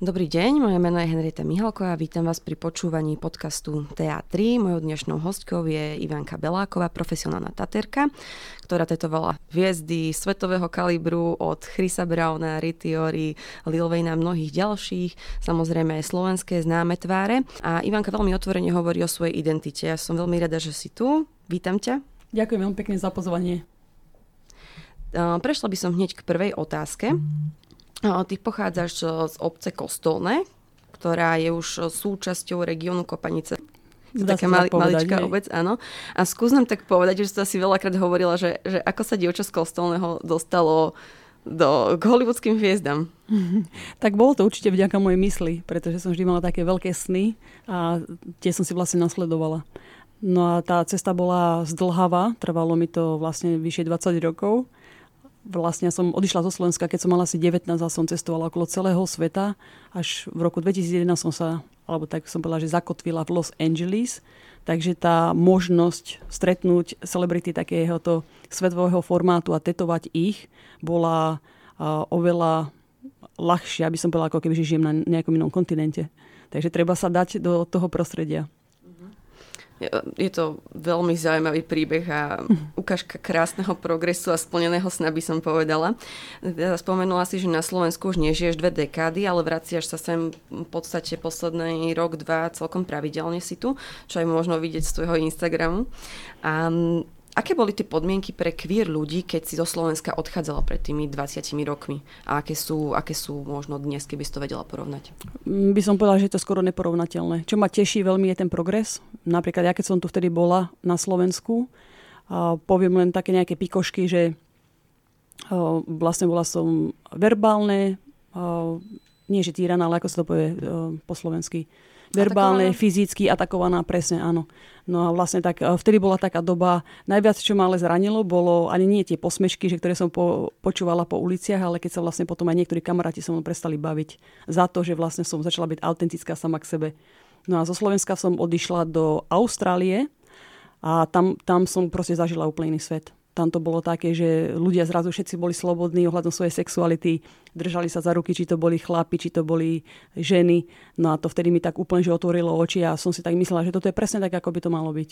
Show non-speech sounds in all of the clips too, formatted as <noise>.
Dobrý deň, moje meno je Henrieta Mihalko a vítam vás pri počúvaní podcastu TA3. Mojou dnešnou hostkou je Ivanka Beláková, profesionálna taterka, ktorá tetovala hviezdy svetového kalibru od Chrisa Browna, Ritiori, Lil Wayne a mnohých ďalších, samozrejme aj slovenské známe tváre. A Ivanka veľmi otvorene hovorí o svojej identite. Ja som veľmi rada, že si tu. Vítam ťa. Ďakujem veľmi pekne za pozvanie. Prešla by som hneď k prvej otázke. Ty pochádzaš z obce Kostolné, ktorá je už súčasťou regiónu Kopanice. To taká mali, povedať, maličká obec, áno. A skús nám tak povedať, že si to asi veľakrát hovorila, že, že ako sa dievča z Kostolného dostalo do, k hollywoodským hviezdam. <laughs> Tak bolo to určite vďaka mojej mysli, pretože som vždy mala také veľké sny a tie som si vlastne nasledovala. No a tá cesta bola zdlhavá, trvalo mi to vlastne vyše 20 rokov vlastne som odišla zo Slovenska, keď som mala asi 19 a som cestovala okolo celého sveta. Až v roku 2011 som sa, alebo tak som povedala, že zakotvila v Los Angeles. Takže tá možnosť stretnúť celebrity takéhoto svetového formátu a tetovať ich bola uh, oveľa ľahšia, aby som povedala, ako keby žijem na nejakom inom kontinente. Takže treba sa dať do toho prostredia. Je to veľmi zaujímavý príbeh a ukážka krásneho progresu a splneného sna by som povedala. Spomenula si, že na Slovensku už nežiješ dve dekády, ale vraciaš sa sem v podstate posledný rok, dva celkom pravidelne si tu, čo aj možno vidieť z tvojho Instagramu. A Aké boli tie podmienky pre queer ľudí, keď si zo Slovenska odchádzala pred tými 20 rokmi? A aké sú, aké sú možno dnes, keby si to vedela porovnať? Mm, by som povedala, že je to skoro neporovnateľné. Čo ma teší veľmi je ten progres. Napríklad ja keď som tu vtedy bola na Slovensku, a poviem len také nejaké pikošky, že vlastne bola som verbálne, nie že týraná, ale ako sa to povie po slovensky, verbálne, atakovaná? fyzicky atakovaná, presne áno. No a vlastne tak, e, vtedy bola taká doba, najviac, čo ma ale zranilo, bolo ani nie tie posmešky, že ktoré som po, počúvala po uliciach, ale keď sa vlastne potom aj niektorí kamaráti so mnou prestali baviť za to, že vlastne som začala byť autentická sama k sebe. No a zo Slovenska som odišla do Austrálie a tam, tam som proste zažila úplne iný svet tam to bolo také, že ľudia zrazu všetci boli slobodní ohľadom svojej sexuality, držali sa za ruky, či to boli chlapi, či to boli ženy. No a to vtedy mi tak úplne že otvorilo oči a som si tak myslela, že toto je presne tak, ako by to malo byť.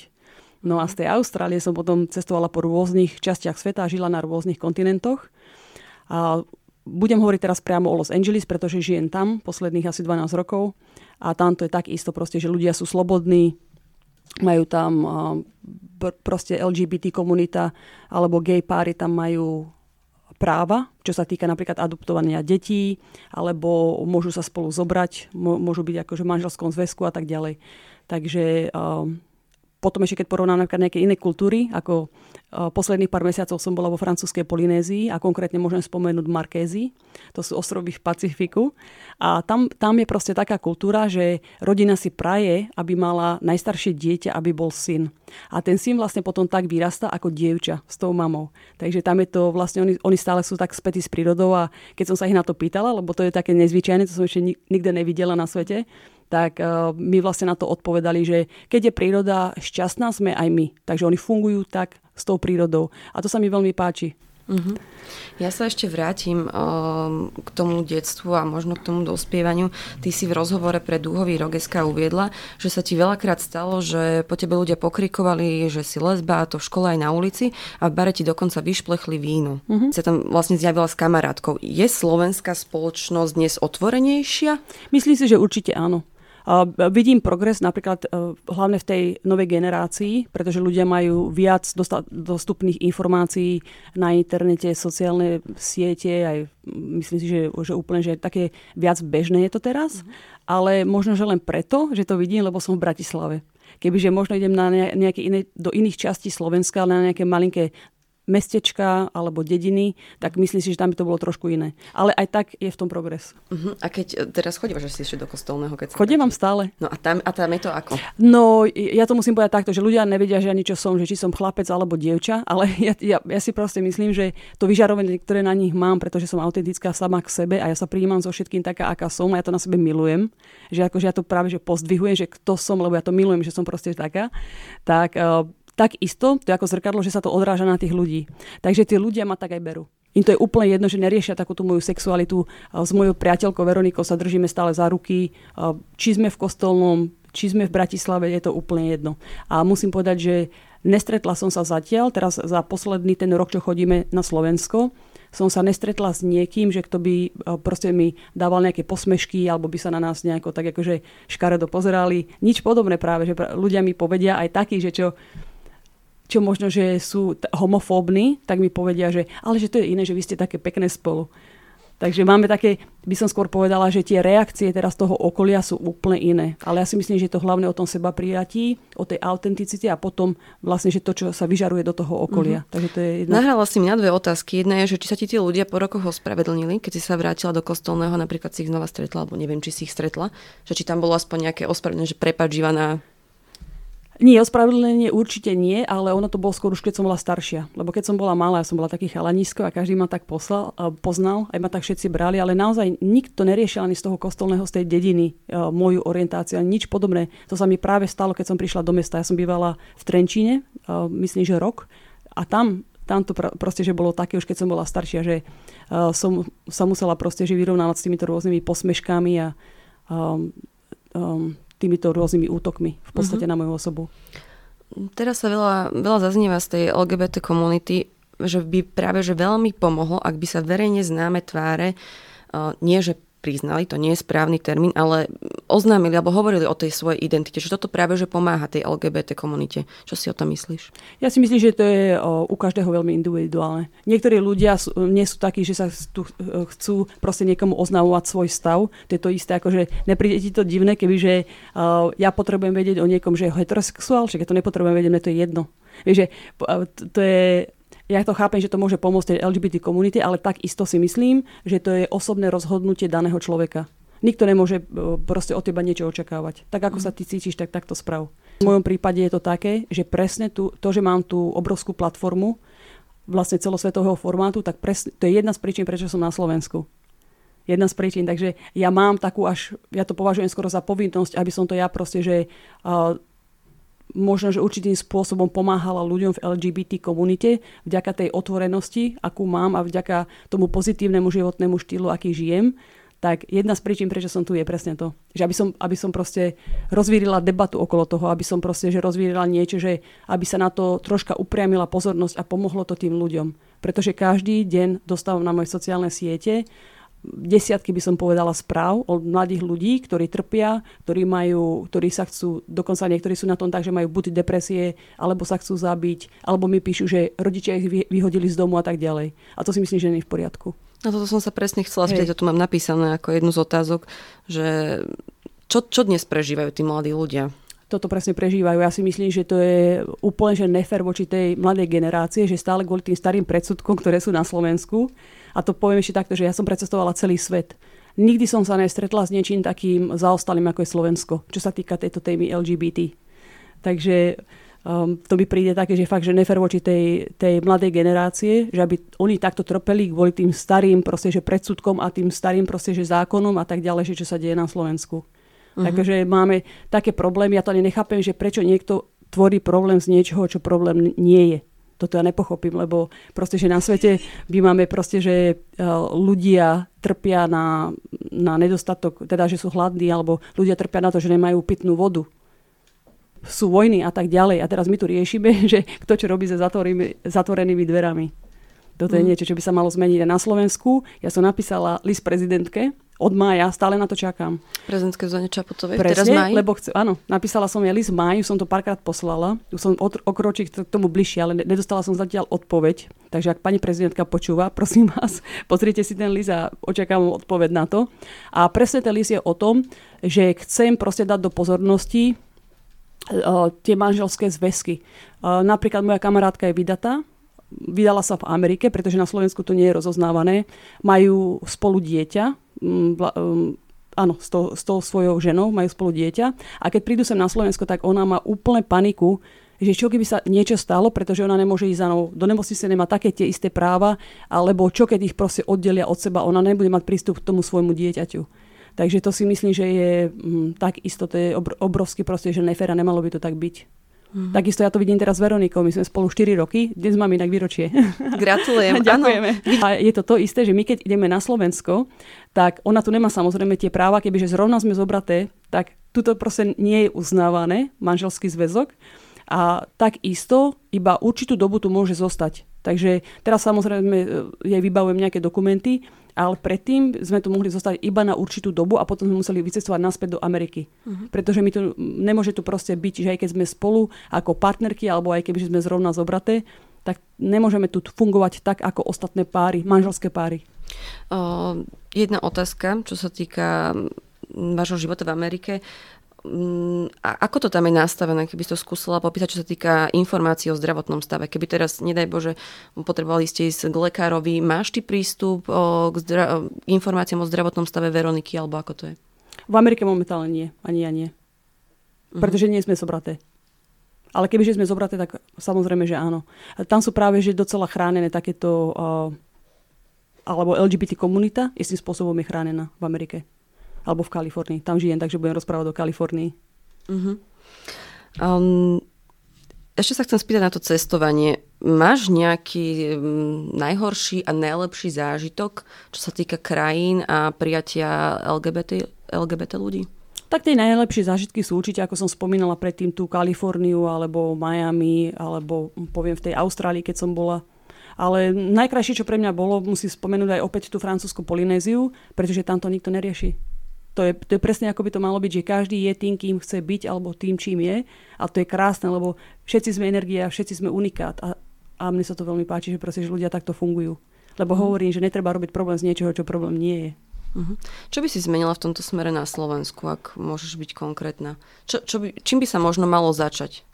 No a z tej Austrálie som potom cestovala po rôznych častiach sveta a žila na rôznych kontinentoch. A budem hovoriť teraz priamo o Los Angeles, pretože žijem tam posledných asi 12 rokov a tam to je tak isto proste, že ľudia sú slobodní, majú tam proste LGBT komunita alebo gay páry tam majú práva, čo sa týka napríklad adoptovania detí, alebo môžu sa spolu zobrať, môžu byť akože v manželskom zväzku a tak ďalej. Takže um, potom ešte keď porovnám napríklad nejaké iné kultúry, ako uh, posledných pár mesiacov som bola vo francúzskej Polynézii a konkrétne môžem spomenúť Markézy, to sú ostrovy v Pacifiku. A tam, tam je proste taká kultúra, že rodina si praje, aby mala najstaršie dieťa, aby bol syn. A ten syn vlastne potom tak vyrastá ako dievča s tou mamou. Takže tam je to vlastne, oni, oni stále sú tak spätí s prírodou a keď som sa ich na to pýtala, lebo to je také nezvyčajné, to som ešte nikde nevidela na svete, tak uh, my vlastne na to odpovedali, že keď je príroda šťastná, sme aj my. Takže oni fungujú tak s tou prírodou. A to sa mi veľmi páči. Uh-huh. Ja sa ešte vrátim um, k tomu detstvu a možno k tomu dospievaniu. Ty si v rozhovore pre Dúhový rogeska uviedla, že sa ti veľakrát stalo, že po tebe ľudia pokrikovali, že si lesba, a to v škole aj na ulici a v bare ti dokonca vyšplechli víno. Uh-huh. Sa tam vlastne zjavila s kamarátkou. Je slovenská spoločnosť dnes otvorenejšia? Myslím si, že určite áno. Vidím progres napríklad e, hlavne v tej novej generácii, pretože ľudia majú viac dostupných informácií na internete, sociálne siete, aj myslím si, že, že úplne, že také viac bežné je to teraz, mm-hmm. ale možno, že len preto, že to vidím, lebo som v Bratislave. Kebyže možno idem na nejaké iné, do iných častí Slovenska, ale na nejaké malinké mestečka alebo dediny, tak myslím si, že tam by to bolo trošku iné. Ale aj tak je v tom progres. Uh-huh. A keď e, teraz chodíš si ešte do kostolného? Keď Chodím vám stále. No a tam, a tam je to ako? No, ja to musím povedať takto, že ľudia nevedia, že ani čo som, že či som chlapec alebo dievča, ale <laughs> ja, ja, ja si proste myslím, že to vyžarovanie, ktoré na nich mám, pretože som autentická sama k sebe a ja sa príjmam so všetkým taká, aká som a ja to na sebe milujem, že akože ja to práve že pozdvihujem, že kto som, lebo ja to milujem, že som proste taká, tak uh, tak isto, to je ako zrkadlo, že sa to odráža na tých ľudí. Takže tí ľudia ma tak aj berú. Im to je úplne jedno, že neriešia takúto moju sexualitu. S mojou priateľkou Veronikou sa držíme stále za ruky. Či sme v kostolnom, či sme v Bratislave, je to úplne jedno. A musím povedať, že nestretla som sa zatiaľ, teraz za posledný ten rok, čo chodíme na Slovensko, som sa nestretla s niekým, že kto by proste mi dával nejaké posmešky alebo by sa na nás nejako tak akože škaredo pozerali. Nič podobné práve, že ľudia mi povedia aj takí, že čo čo možno, že sú homofóbni, tak mi povedia, že ale že to je iné, že vy ste také pekné spolu. Takže máme také, by som skôr povedala, že tie reakcie teraz toho okolia sú úplne iné. Ale ja si myslím, že je to hlavne o tom seba prijatí, o tej autenticite a potom vlastne, že to, čo sa vyžaruje do toho okolia. Mm-hmm. Takže to je jedna... Nahrala si mi na dve otázky. Jedna je, že či sa ti tí ľudia po rokoch ospravedlnili, keď si sa vrátila do kostolného, napríklad si ich znova stretla, alebo neviem, či si ich stretla, že či tam bolo aspoň nejaké ospravedlnenie, že prepač Ivana, nie, ospravedlnenie určite nie, ale ono to bolo skôr už keď som bola staršia. Lebo keď som bola malá, ja som bola taký chalanisko a každý ma tak poslal, poznal, aj ma tak všetci brali, ale naozaj nikto neriešil ani z toho kostolného, z tej dediny uh, moju orientáciu, ani nič podobné. To sa mi práve stalo, keď som prišla do mesta. Ja som bývala v Trenčíne, uh, myslím, že rok. A tam tam to pr- proste, že bolo také už keď som bola staršia, že som sa musela proste že vyrovnávať s týmito rôznymi posmeškami a um, um, týmito rôznymi útokmi v podstate mm-hmm. na moju osobu. Teraz sa veľa, veľa zaznieva z tej LGBT komunity, že by práve že veľmi pomohlo, ak by sa verejne známe tváre, nie že priznali, to nie je správny termín, ale oznámili alebo hovorili o tej svojej identite, že toto práve že pomáha tej LGBT komunite. Čo si o tom myslíš? Ja si myslím, že to je o, u každého veľmi individuálne. Niektorí ľudia sú, nie sú takí, že sa tu e, chcú proste niekomu oznamovať svoj stav. To je to isté, ako že nepríde ti to divné, kebyže uh, ja potrebujem vedieť o niekom, že je heterosexuál, že keď to nepotrebujem vedieť, mne to je jedno. Vieš, že to je ja to chápem, že to môže pomôcť tej LGBT komunite, ale takisto si myslím, že to je osobné rozhodnutie daného človeka. Nikto nemôže e, proste od teba niečo očakávať. Tak ako sa ty cítiš, tak takto sprav. V mojom prípade je to také, že presne tu, to, že mám tú obrovskú platformu, vlastne celosvetového formátu, tak presne, to je jedna z príčin, prečo som na Slovensku. Jedna z príčin, takže ja mám takú až, ja to považujem skoro za povinnosť, aby som to ja proste, že uh, možno, že určitým spôsobom pomáhala ľuďom v LGBT komunite vďaka tej otvorenosti, akú mám a vďaka tomu pozitívnemu životnému štýlu, aký žijem, tak jedna z príčin, prečo som tu, je presne to. Že aby som, aby som proste rozvírila debatu okolo toho, aby som proste že rozvírila niečo, že aby sa na to troška upriamila pozornosť a pomohlo to tým ľuďom. Pretože každý deň dostávam na moje sociálne siete desiatky by som povedala správ od mladých ľudí, ktorí trpia, ktorí majú, ktorí sa chcú, dokonca niektorí sú na tom tak, že majú buď depresie, alebo sa chcú zabiť, alebo mi píšu, že rodičia ich vyhodili z domu a tak ďalej. A to si myslím, že nie je v poriadku. Na toto som sa presne chcela spýtať, to mám napísané ako jednu z otázok, že čo, čo dnes prežívajú tí mladí ľudia? toto presne prežívajú. Ja si myslím, že to je úplne že nefer voči tej mladej generácie, že stále kvôli tým starým predsudkom, ktoré sú na Slovensku, a to poviem ešte takto, že ja som precestovala celý svet. Nikdy som sa nestretla s niečím takým zaostalým, ako je Slovensko, čo sa týka tejto témy LGBT. Takže um, to by príde také, že fakt, že nefer voči tej, tej mladej generácie, že aby oni takto trpeli kvôli tým starým proste, že predsudkom a tým starým proste, že zákonom a tak ďalej, že čo sa deje na Slovensku. Uh-huh. Takže máme také problémy, ja to ani nechápem, že prečo niekto tvorí problém z niečoho, čo problém nie je toto ja nepochopím, lebo proste, že na svete by máme proste, že e, ľudia trpia na, na nedostatok, teda, že sú hladní, alebo ľudia trpia na to, že nemajú pitnú vodu. Sú vojny a tak ďalej. A teraz my tu riešime, <laughs> že kto čo robí za zatvorenými dverami. Toto je mm. niečo, čo by sa malo zmeniť aj na Slovensku. Ja som napísala list prezidentke, od mája, stále na to čakám. Prezidentské Zuzane Čaputovej, Presne, teraz máji? lebo chce, áno, napísala som jej list v máju, som to párkrát poslala, už som okročil k tomu bližšie, ale nedostala som zatiaľ odpoveď. Takže ak pani prezidentka počúva, <laughs> prosím vás, pozrite si ten list a očakávam odpoveď na to. A presne ten list je o tom, že chcem proste dať do pozornosti uh, tie manželské zväzky. Uh, napríklad moja kamarátka je vydatá, vydala sa v Amerike, pretože na Slovensku to nie je rozoznávané. Majú spolu dieťa, Mm, um, áno, s, to, s tou svojou ženou, majú spolu dieťa. A keď prídu sem na Slovensko, tak ona má úplne paniku, že čo keby sa niečo stalo, pretože ona nemôže ísť za mnou do nemocnice, nemá také tie isté práva, alebo čo keď ich proste oddelia od seba, ona nebude mať prístup k tomu svojmu dieťaťu. Takže to si myslím, že je mm, tak isto, to je obrovský proste, že nefér a nemalo by to tak byť. Mm. Takisto ja to vidím teraz s Veronikou, my sme spolu 4 roky, dnes mám inak výročie. <laughs> Gratulujem. <laughs> Ďakujeme. Ano. A je to to isté, že my keď ideme na Slovensko, tak ona tu nemá samozrejme tie práva, kebyže zrovna sme zobraté, tak tuto proste nie je uznávané manželský zväzok a takisto iba určitú dobu tu môže zostať. Takže teraz samozrejme e, jej vybavujem nejaké dokumenty, ale predtým sme tu mohli zostať iba na určitú dobu a potom sme museli vycestovať naspäť do Ameriky. Uh-huh. Pretože my tu, nemôže tu proste byť, že aj keď sme spolu ako partnerky, alebo aj keby sme zrovna zobraté, tak nemôžeme tu fungovať tak ako ostatné páry, manželské páry. Uh, jedna otázka, čo sa týka vášho života v Amerike. Mm, a ako to tam je nastavené, keby si to skúsila popýtať, čo sa týka informácií o zdravotnom stave? Keby teraz, nedaj Bože, potrebovali ste ísť k lekárovi, máš ty prístup o, k zdra- informáciám o zdravotnom stave Veroniky, alebo ako to je? V Amerike momentálne nie, ani ja nie. Uh-huh. Pretože nie sme zobraté. Ale kebyže sme zobraté, tak samozrejme, že áno. Tam sú práve že docela chránené takéto, uh, alebo LGBT komunita istým spôsobom je chránená v Amerike alebo v Kalifornii. Tam žijem, takže budem rozprávať o Kalifornii. Uh-huh. Um, ešte sa chcem spýtať na to cestovanie. Máš nejaký um, najhorší a najlepší zážitok, čo sa týka krajín a prijatia LGBT, LGBT ľudí? Tak tie najlepšie zážitky sú určite, ako som spomínala predtým, tú Kaliforniu, alebo Miami, alebo poviem v tej Austrálii, keď som bola. Ale najkrajšie, čo pre mňa bolo, musím spomenúť aj opäť tú francúzsku Polynéziu, pretože tam to nikto nerieši. To je, to je presne ako by to malo byť, že každý je tým, kým chce byť, alebo tým, čím je. A to je krásne, lebo všetci sme energia, všetci sme unikát. A, a mne sa to veľmi páči, že proste, že ľudia takto fungujú. Lebo mm. hovorím, že netreba robiť problém z niečoho, čo problém nie je. Uh-huh. Čo by si zmenila v tomto smere na Slovensku, ak môžeš byť konkrétna? Čo, čo by, čím by sa možno malo začať?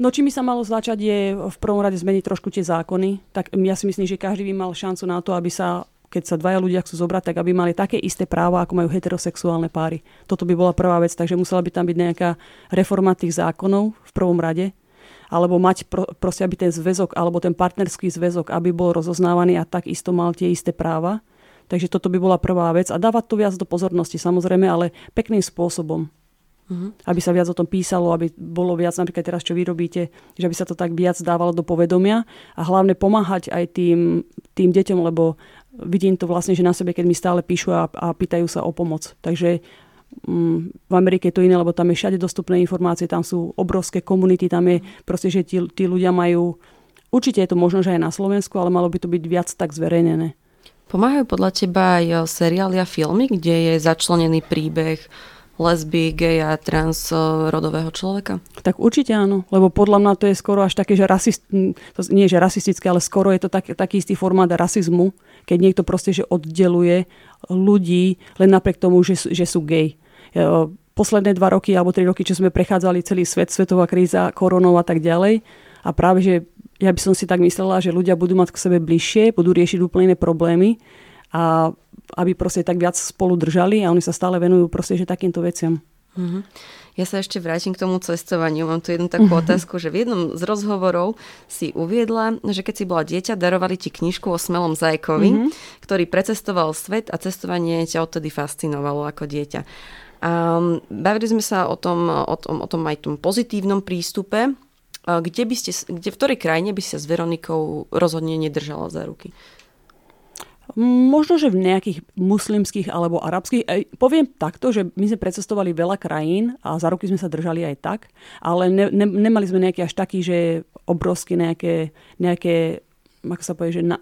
No čím by sa malo začať je v prvom rade zmeniť trošku tie zákony. Tak ja si myslím, že každý by mal šancu na to, aby sa keď sa dvaja ľudia chcú zobrať, tak aby mali také isté práva, ako majú heterosexuálne páry. Toto by bola prvá vec, takže musela by tam byť nejaká reforma tých zákonov v prvom rade, alebo mať pro, proste, aby ten zväzok, alebo ten partnerský zväzok, aby bol rozoznávaný a takisto mal tie isté práva. Takže toto by bola prvá vec. A dávať to viac do pozornosti, samozrejme, ale pekným spôsobom. Uh-huh. Aby sa viac o tom písalo, aby bolo viac, napríklad teraz, čo vy robíte, že aby sa to tak viac dávalo do povedomia a hlavne pomáhať aj tým, tým deťom, lebo vidím to vlastne, že na sebe, keď mi stále píšu a, a pýtajú sa o pomoc. Takže um, v Amerike je to iné, lebo tam je všade dostupné informácie, tam sú obrovské komunity, tam je proste, že tí, tí ľudia majú, určite je to možno, že aj na Slovensku, ale malo by to byť viac tak zverejnené. Pomáhajú podľa teba aj seriály a filmy, kde je začlenený príbeh lesby, geja, transrodového človeka? Tak určite áno, lebo podľa mňa to je skoro až také, že rasist, nie že rasistické, ale skoro je to tak, taký istý formát rasizmu, keď niekto proste že oddeluje ľudí len napriek tomu, že, že sú gej. Posledné dva roky alebo tri roky, čo sme prechádzali celý svet, svetová kríza, koronou a tak ďalej. A práve, že ja by som si tak myslela, že ľudia budú mať k sebe bližšie, budú riešiť úplne problémy a aby proste tak viac spolu držali a oni sa stále venujú proste, že takýmto veciam. Mm-hmm. Ja sa ešte vrátim k tomu cestovaniu. Mám tu jednu takú mm-hmm. <laughs> otázku, že v jednom z rozhovorov si uviedla, že keď si bola dieťa, darovali ti knižku o smelom zajkovi, mm-hmm. ktorý precestoval svet a cestovanie ťa odtedy fascinovalo ako dieťa. A bavili sme sa o tom, o tom, o tom aj tom pozitívnom prístupe. Kde by ste, kde, v ktorej krajine by ste s Veronikou rozhodne nedržala za ruky? Možno, že v nejakých muslimských alebo arabských. Poviem takto, že my sme precestovali veľa krajín a za roky sme sa držali aj tak, ale ne, ne, nemali sme nejaký až taký, že obrovské nejaké, nejaké ako sa povie, že na,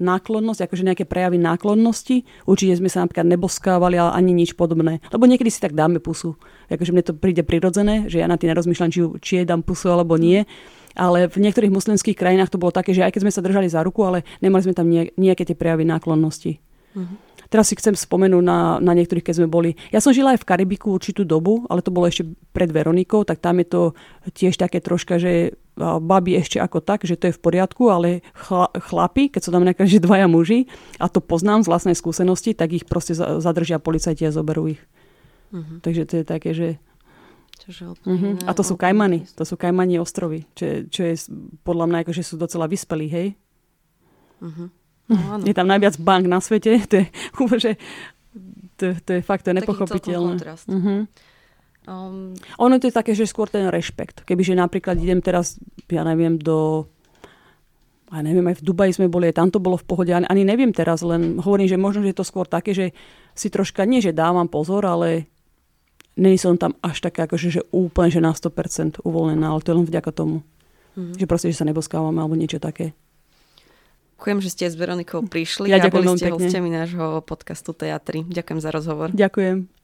náklonnosť, akože nejaké prejavy náklonnosti. Určite sme sa napríklad neboskávali, ale ani nič podobné. Lebo niekedy si tak dáme pusu. Akože mne to príde prirodzené, že ja na tým nerozmýšľam, či, či je dám pusu alebo nie ale v niektorých muslimských krajinách to bolo také, že aj keď sme sa držali za ruku, ale nemali sme tam nejaké tie prejavy náklonnosti. Uh-huh. Teraz si chcem spomenúť na, na niektorých, keď sme boli. Ja som žila aj v Karibiku určitú dobu, ale to bolo ešte pred Veronikou, tak tam je to tiež také troška, že baby ešte ako tak, že to je v poriadku, ale chla, chlapi, keď sú tam nejaké <laughs> že dvaja muži, a to poznám z vlastnej skúsenosti, tak ich proste zadržia policajti a zoberú ich. Uh-huh. Takže to je také, že uh-huh. A to sú Kajmany, to sú Kajmani ostrovy, čo, čo je podľa mňa že sú docela vyspelí, hej? Uh-huh. No, Je tam najviac bank na svete, <laughs> to je, že, to, to je fakt, to je nepochopiteľné. Uh-huh. Um... Ono to je také, že skôr ten rešpekt. Kebyže napríklad idem teraz, ja neviem, do a neviem, aj v Dubaji sme boli, aj tam to bolo v pohode, ani neviem teraz, len hovorím, že možno, že je to skôr také, že si troška, nie že dávam pozor, ale není som tam až taká, akože, že úplne, že na 100% uvoľnená, ale to je len vďaka tomu. Mm-hmm. Že proste, že sa neboskávame alebo niečo také. Ďakujem, že ste s Veronikou prišli ja a boli ste hostiami nášho podcastu Teatry. Ďakujem za rozhovor. Ďakujem.